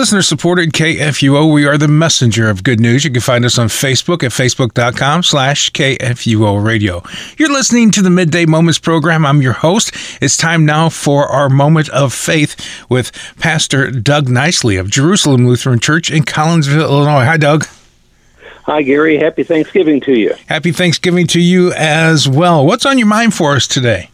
Listener supported KFUO. We are the messenger of good news. You can find us on Facebook at facebook.com slash KFUO radio. You're listening to the Midday Moments program. I'm your host. It's time now for our moment of faith with Pastor Doug Nicely of Jerusalem Lutheran Church in Collinsville, Illinois. Hi, Doug. Hi, Gary. Happy Thanksgiving to you. Happy Thanksgiving to you as well. What's on your mind for us today?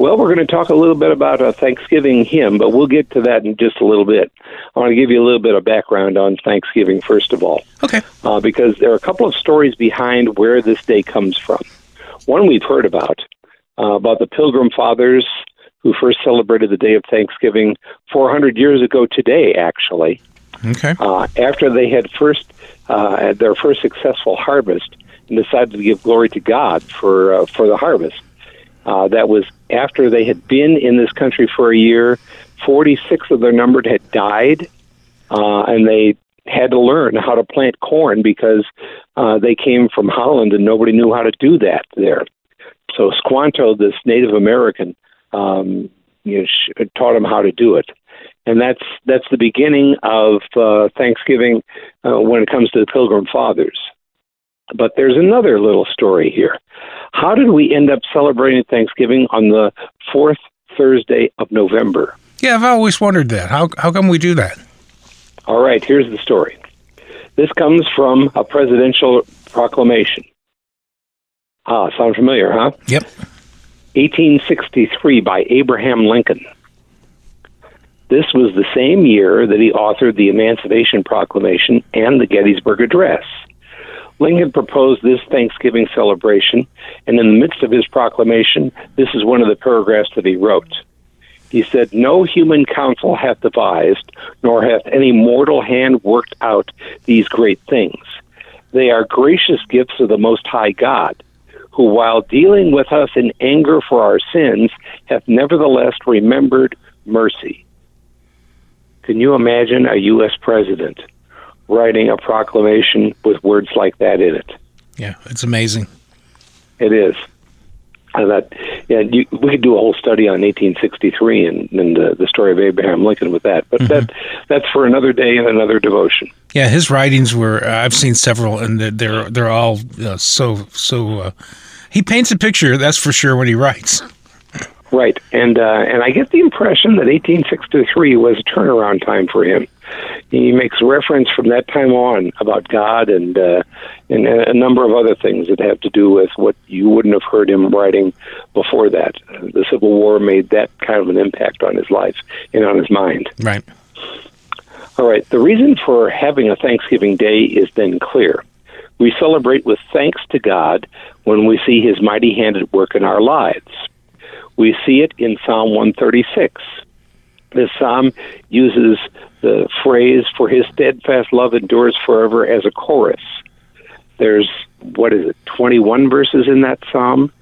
Well, we're going to talk a little bit about a Thanksgiving hymn, but we'll get to that in just a little bit. I want to give you a little bit of background on Thanksgiving, first of all. Okay. Uh, because there are a couple of stories behind where this day comes from. One we've heard about, uh, about the Pilgrim Fathers who first celebrated the day of Thanksgiving 400 years ago today, actually. Okay. Uh, after they had first uh, had their first successful harvest and decided to give glory to God for uh, for the harvest. Uh, that was after they had been in this country for a year. Forty six of their number had died, uh, and they had to learn how to plant corn because uh, they came from Holland and nobody knew how to do that there. So Squanto, this Native American, um, you know, taught them how to do it and that's that's the beginning of uh, Thanksgiving uh, when it comes to the Pilgrim Fathers. But there's another little story here. How did we end up celebrating Thanksgiving on the fourth Thursday of November? Yeah, I've always wondered that. How how come we do that? All right, here's the story. This comes from a presidential proclamation. Ah, sound familiar, huh? Yep. 1863 by Abraham Lincoln. This was the same year that he authored the Emancipation Proclamation and the Gettysburg Address. Lincoln proposed this Thanksgiving celebration, and in the midst of his proclamation, this is one of the paragraphs that he wrote. He said, No human counsel hath devised, nor hath any mortal hand worked out these great things. They are gracious gifts of the Most High God, who, while dealing with us in anger for our sins, hath nevertheless remembered mercy. Can you imagine a U.S. president writing a proclamation with words like that in it? Yeah, it's amazing. It is. And that, yeah, you, we could do a whole study on 1863 and, and uh, the story of Abraham Lincoln with that, but that that's for another day and another devotion. Yeah, his writings were. Uh, I've seen several, and they're they're, they're all uh, so so. Uh, he paints a picture, that's for sure, when he writes. Right, and uh, and I get the impression that 1863 was a turnaround time for him. He makes reference from that time on about God and uh, and a number of other things that have to do with what you wouldn't have heard him writing before that. The Civil War made that kind of an impact on his life and on his mind. Right. All right. The reason for having a Thanksgiving Day is then clear. We celebrate with thanks to God when we see His mighty hand at work in our lives. We see it in Psalm 136. This psalm uses the phrase, for his steadfast love endures forever, as a chorus. There's, what is it, 21 verses in that psalm?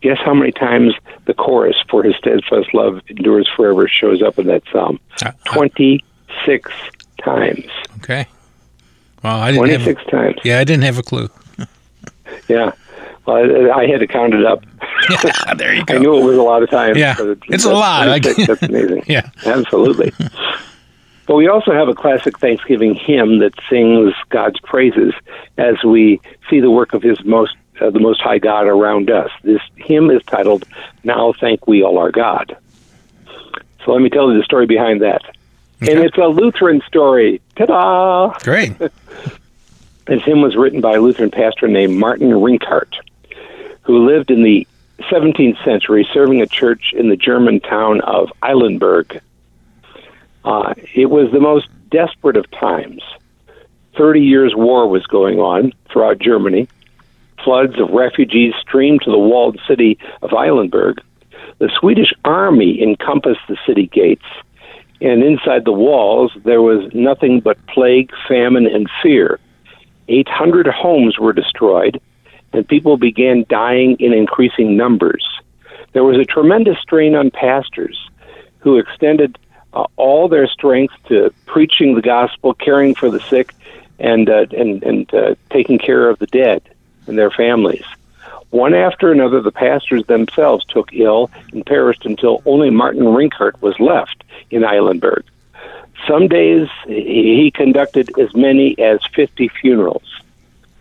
Guess how many times the chorus, for his steadfast love endures forever, shows up in that psalm? Uh, uh, 26 times. Okay. Well, I didn't have. 26 times. Yeah, I didn't have a clue. Yeah. Well, I, I had to count it up. Yeah, there you go. I knew it was a lot of times. Yeah, but it's a lot. I- 26, That's amazing. Yeah. Absolutely. but we also have a classic Thanksgiving hymn that sings God's praises as we see the work of His most, uh, the Most High God around us. This hymn is titled "Now Thank We All Our God." So let me tell you the story behind that. And it's a Lutheran story. Ta-da! Great. This hymn was written by a Lutheran pastor named Martin Rinkart, who lived in the 17th century, serving a church in the German town of Eilenburg. Uh, it was the most desperate of times. Thirty years' war was going on throughout Germany. Floods of refugees streamed to the walled city of Eilenburg. The Swedish army encompassed the city gates, and inside the walls there was nothing but plague, famine, and fear. 800 homes were destroyed, and people began dying in increasing numbers. There was a tremendous strain on pastors who extended uh, all their strength to preaching the gospel, caring for the sick, and uh, and and uh, taking care of the dead and their families. One after another, the pastors themselves took ill and perished until only Martin Rinkart was left in Eilenburg. Some days he conducted as many as 50 funerals.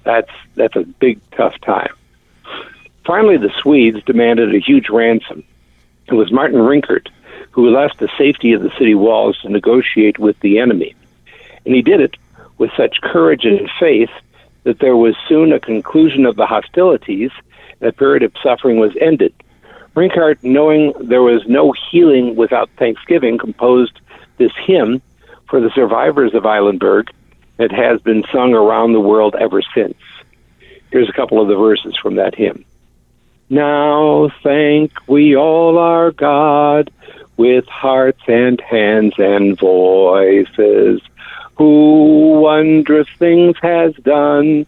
That's that's a big tough time. Finally, the Swedes demanded a huge ransom. It was Martin Rinkart who left the safety of the city walls to negotiate with the enemy. And he did it with such courage and faith that there was soon a conclusion of the hostilities, and the period of suffering was ended. Rinkart, knowing there was no healing without thanksgiving, composed this hymn for the survivors of Eilenburg that has been sung around the world ever since. Here's a couple of the verses from that hymn. Now thank we all our God with hearts and hands and voices, who wondrous things has done,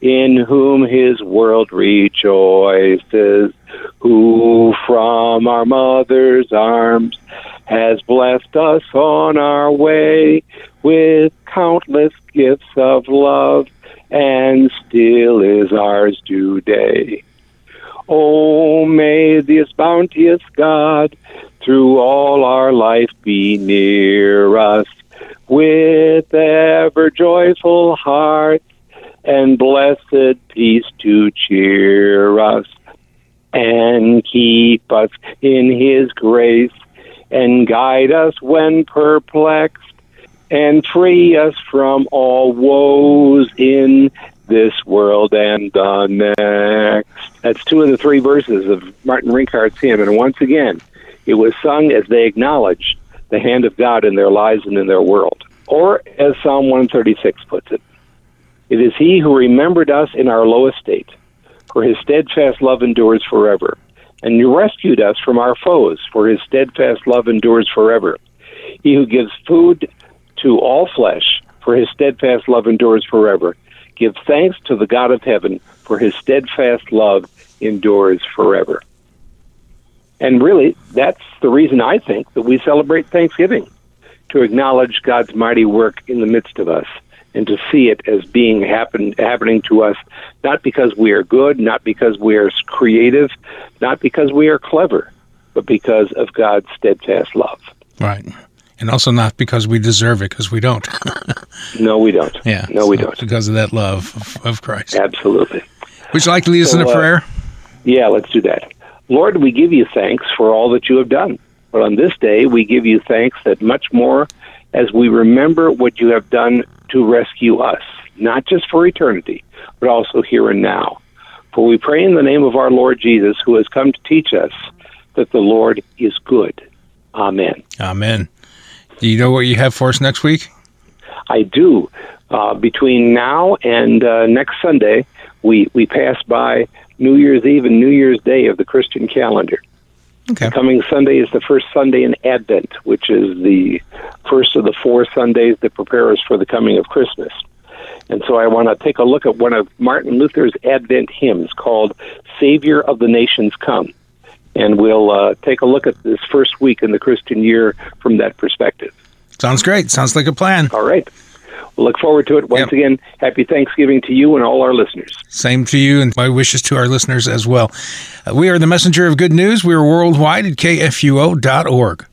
in whom his world rejoices, who from our mother's arms has blessed us on our way with countless gifts of love, and still is ours today. Oh, may this bounteous God through all our life be near us with ever joyful hearts and blessed peace to cheer us and keep us in his grace and guide us when perplexed and free us from all woes in this world and the next. That's two of the three verses of Martin Rinkart's hymn. And once again, it was sung as they acknowledged the hand of God in their lives and in their world. Or, as Psalm 136 puts it, it is He who remembered us in our low estate, for His steadfast love endures forever. And you rescued us from our foes, for His steadfast love endures forever. He who gives food to all flesh, for His steadfast love endures forever. Give thanks to the God of heaven, for His steadfast love endures forever. And really, that's the reason I think that we celebrate Thanksgiving to acknowledge God's mighty work in the midst of us and to see it as being happen, happening to us, not because we are good, not because we are creative, not because we are clever, but because of God's steadfast love. Right. And also not because we deserve it, because we don't. no, we don't. Yeah. No, we don't. Because of that love of, of Christ. Absolutely. Would you like to lead us So, in a uh, prayer? Yeah, let's do that. Lord, we give you thanks for all that you have done. But on this day, we give you thanks that much more as we remember what you have done to rescue us, not just for eternity, but also here and now. For we pray in the name of our Lord Jesus, who has come to teach us that the Lord is good. Amen. Amen. Do you know what you have for us next week? I do. Uh, between now and uh, next Sunday, we, we pass by New Year's Eve and New Year's Day of the Christian calendar. Okay. Coming Sunday is the first Sunday in Advent, which is the first of the four Sundays that prepare us for the coming of Christmas. And so I want to take a look at one of Martin Luther's Advent hymns called Savior of the Nations Come. And we'll uh, take a look at this first week in the Christian year from that perspective. Sounds great. Sounds like a plan. All right. Look forward to it. Once Yep. again, happy Thanksgiving to you and all our listeners. Same to you, and my wishes to our listeners as well. Uh, we are the messenger of good news. We are worldwide at kfuo.org.